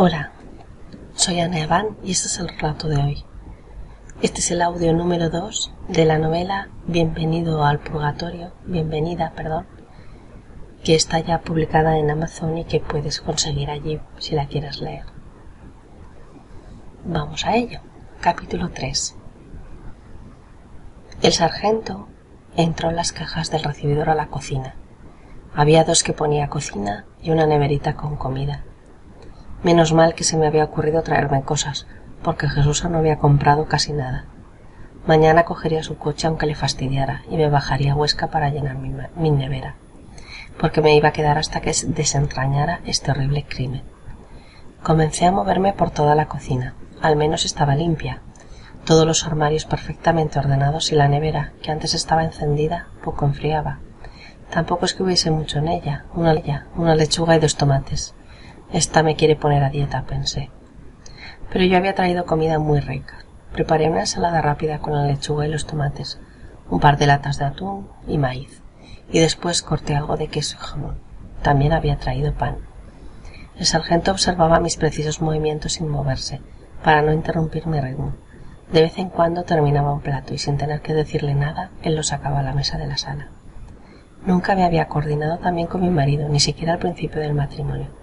Hola, soy Ana Evan y este es el relato de hoy. Este es el audio número 2 de la novela Bienvenido al Purgatorio, Bienvenida, perdón, que está ya publicada en Amazon y que puedes conseguir allí si la quieres leer. Vamos a ello. Capítulo 3. El sargento entró en las cajas del recibidor a la cocina. Había dos que ponía cocina y una neverita con comida. Menos mal que se me había ocurrido traerme cosas, porque Jesús no había comprado casi nada. Mañana cogería su coche aunque le fastidiara y me bajaría a Huesca para llenar mi, mi nevera, porque me iba a quedar hasta que desentrañara este horrible crimen. Comencé a moverme por toda la cocina. Al menos estaba limpia. Todos los armarios perfectamente ordenados y la nevera, que antes estaba encendida, poco enfriaba. Tampoco es que hubiese mucho en ella. Una, una lechuga y dos tomates. Esta me quiere poner a dieta, pensé. Pero yo había traído comida muy rica. Preparé una ensalada rápida con la lechuga y los tomates, un par de latas de atún y maíz, y después corté algo de queso y jamón. También había traído pan. El sargento observaba mis precisos movimientos sin moverse, para no interrumpir mi ritmo. De vez en cuando terminaba un plato y sin tener que decirle nada, él lo sacaba a la mesa de la sala. Nunca me había coordinado también con mi marido, ni siquiera al principio del matrimonio.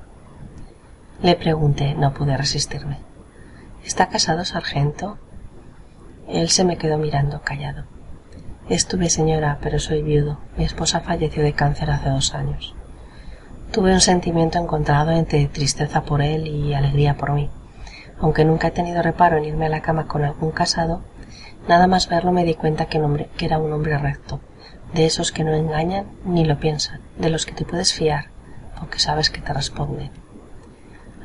Le pregunté, no pude resistirme. ¿Está casado, sargento? Él se me quedó mirando, callado. Estuve, señora, pero soy viudo. Mi esposa falleció de cáncer hace dos años. Tuve un sentimiento encontrado entre tristeza por él y alegría por mí. Aunque nunca he tenido reparo en irme a la cama con algún casado, nada más verlo me di cuenta que, que era un hombre recto, de esos que no engañan ni lo piensan, de los que te puedes fiar, porque sabes que te responden.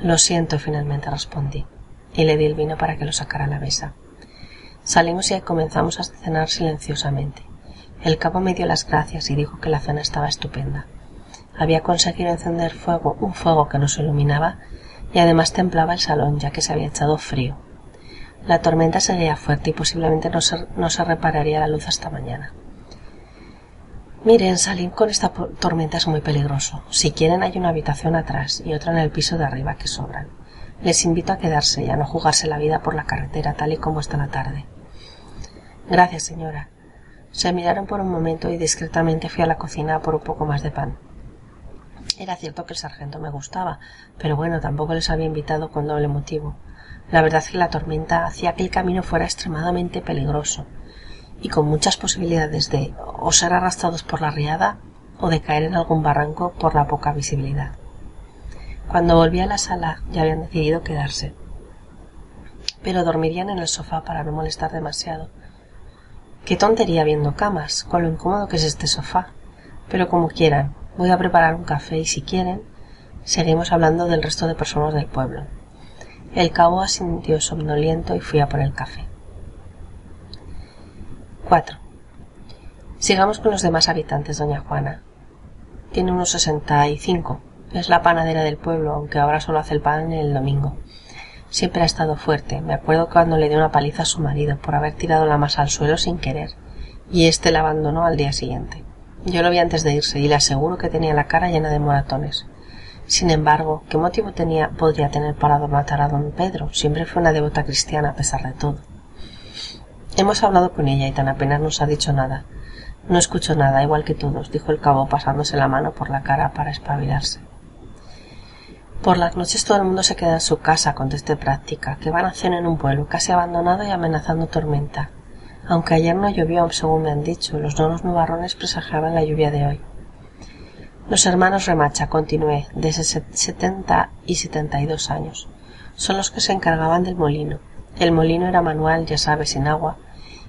Lo siento, finalmente respondí, y le di el vino para que lo sacara a la mesa. Salimos y comenzamos a cenar silenciosamente. El cabo me dio las gracias y dijo que la cena estaba estupenda. Había conseguido encender fuego, un fuego que nos iluminaba, y además templaba el salón ya que se había echado frío. La tormenta seguía fuerte y posiblemente no se, no se repararía la luz hasta mañana. Miren, salir con esta tormenta es muy peligroso. Si quieren hay una habitación atrás y otra en el piso de arriba que sobran. Les invito a quedarse y a no jugarse la vida por la carretera tal y como está la tarde. Gracias, señora. Se miraron por un momento y discretamente fui a la cocina por un poco más de pan. Era cierto que el sargento me gustaba, pero bueno, tampoco les había invitado con doble motivo. La verdad es que la tormenta hacía que el camino fuera extremadamente peligroso y con muchas posibilidades de o ser arrastrados por la riada o de caer en algún barranco por la poca visibilidad. Cuando volví a la sala ya habían decidido quedarse, pero dormirían en el sofá para no molestar demasiado. Qué tontería viendo camas, con lo incómodo que es este sofá. Pero como quieran, voy a preparar un café y si quieren, seguimos hablando del resto de personas del pueblo. El cabo asintió somnoliento y fui a por el café. 4. Sigamos con los demás habitantes, doña Juana. Tiene unos sesenta y cinco. Es la panadera del pueblo, aunque ahora solo hace el pan el domingo. Siempre ha estado fuerte. Me acuerdo cuando le dio una paliza a su marido por haber tirado la masa al suelo sin querer, y éste la abandonó al día siguiente. Yo lo vi antes de irse y le aseguro que tenía la cara llena de moratones. Sin embargo, ¿qué motivo tenía, podría tener para matar a don Pedro? Siempre fue una devota cristiana a pesar de todo. Hemos hablado con ella y tan apenas nos ha dicho nada. No escucho nada, igual que todos, dijo el cabo pasándose la mano por la cara para espabilarse. Por las noches todo el mundo se queda en su casa, contesté práctica, que van a hacer en un pueblo casi abandonado y amenazando tormenta. Aunque ayer no llovió, según me han dicho, los donos nubarrones presagiaban la lluvia de hoy. Los hermanos Remacha, continué, desde setenta y setenta y dos años. Son los que se encargaban del molino. El molino era manual, ya sabes, sin agua,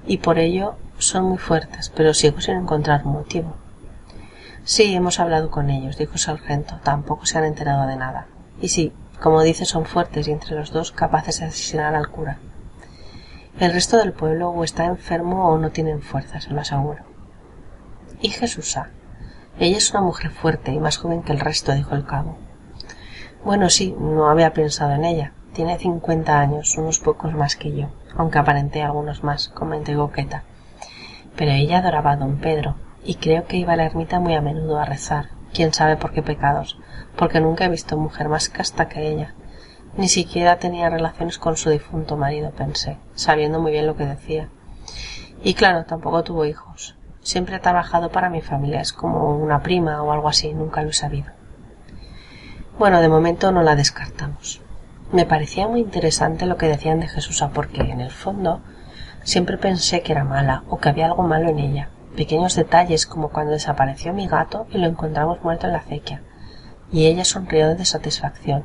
y por ello son muy fuertes, pero sigo sin encontrar un motivo. Sí, hemos hablado con ellos, dijo sargento. Tampoco se han enterado de nada. Y sí, como dice, son fuertes y entre los dos capaces de asesinar al cura. El resto del pueblo o está enfermo o no tienen fuerzas, se lo aseguro. ¿Y Jesúsa? Ella es una mujer fuerte y más joven que el resto, dijo el cabo. Bueno, sí, no había pensado en ella. Tiene cincuenta años, unos pocos más que yo, aunque aparenté algunos más, comenté coqueta. Pero ella adoraba a don Pedro, y creo que iba a la ermita muy a menudo a rezar. Quién sabe por qué pecados, porque nunca he visto mujer más casta que ella. Ni siquiera tenía relaciones con su difunto marido, pensé, sabiendo muy bien lo que decía. Y claro, tampoco tuvo hijos. Siempre ha trabajado para mi familia, es como una prima o algo así, nunca lo he sabido. Bueno, de momento no la descartamos. Me parecía muy interesante lo que decían de Jesús, porque en el fondo siempre pensé que era mala o que había algo malo en ella. Pequeños detalles como cuando desapareció mi gato y lo encontramos muerto en la acequia, y ella sonrió de satisfacción.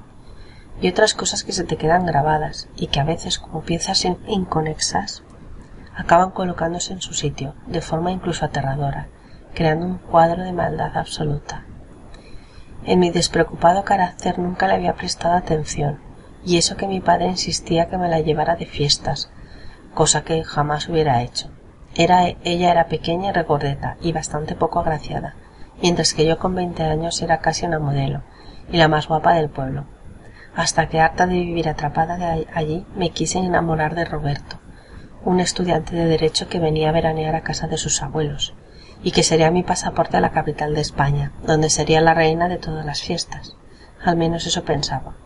Y otras cosas que se te quedan grabadas y que a veces, como piezas inconexas, acaban colocándose en su sitio, de forma incluso aterradora, creando un cuadro de maldad absoluta. En mi despreocupado carácter nunca le había prestado atención, y eso que mi padre insistía que me la llevara de fiestas, cosa que jamás hubiera hecho. Era, ella era pequeña y regordeta y bastante poco agraciada, mientras que yo con veinte años era casi una modelo y la más guapa del pueblo. Hasta que harta de vivir atrapada de allí me quise enamorar de Roberto, un estudiante de derecho que venía a veranear a casa de sus abuelos, y que sería mi pasaporte a la capital de España, donde sería la reina de todas las fiestas. Al menos eso pensaba.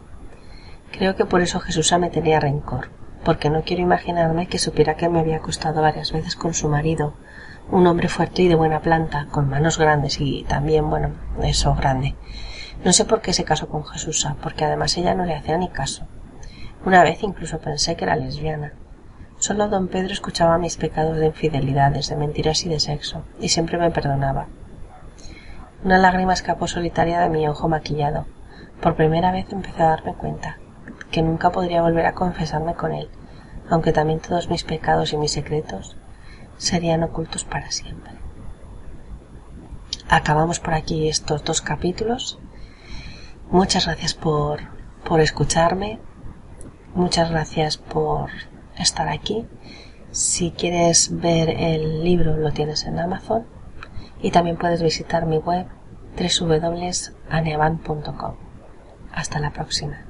Creo que por eso Jesús me tenía rencor, porque no quiero imaginarme que supiera que me había acostado varias veces con su marido, un hombre fuerte y de buena planta, con manos grandes y también, bueno, eso grande. No sé por qué se casó con Jesusa, porque además ella no le hacía ni caso. Una vez incluso pensé que era lesbiana. Solo don Pedro escuchaba mis pecados de infidelidades, de mentiras y de sexo, y siempre me perdonaba. Una lágrima escapó solitaria de mi ojo maquillado. Por primera vez empecé a darme cuenta que nunca podría volver a confesarme con él, aunque también todos mis pecados y mis secretos serían ocultos para siempre. Acabamos por aquí estos dos capítulos. Muchas gracias por, por escucharme. Muchas gracias por estar aquí. Si quieres ver el libro lo tienes en Amazon y también puedes visitar mi web www.aneaban.com. Hasta la próxima.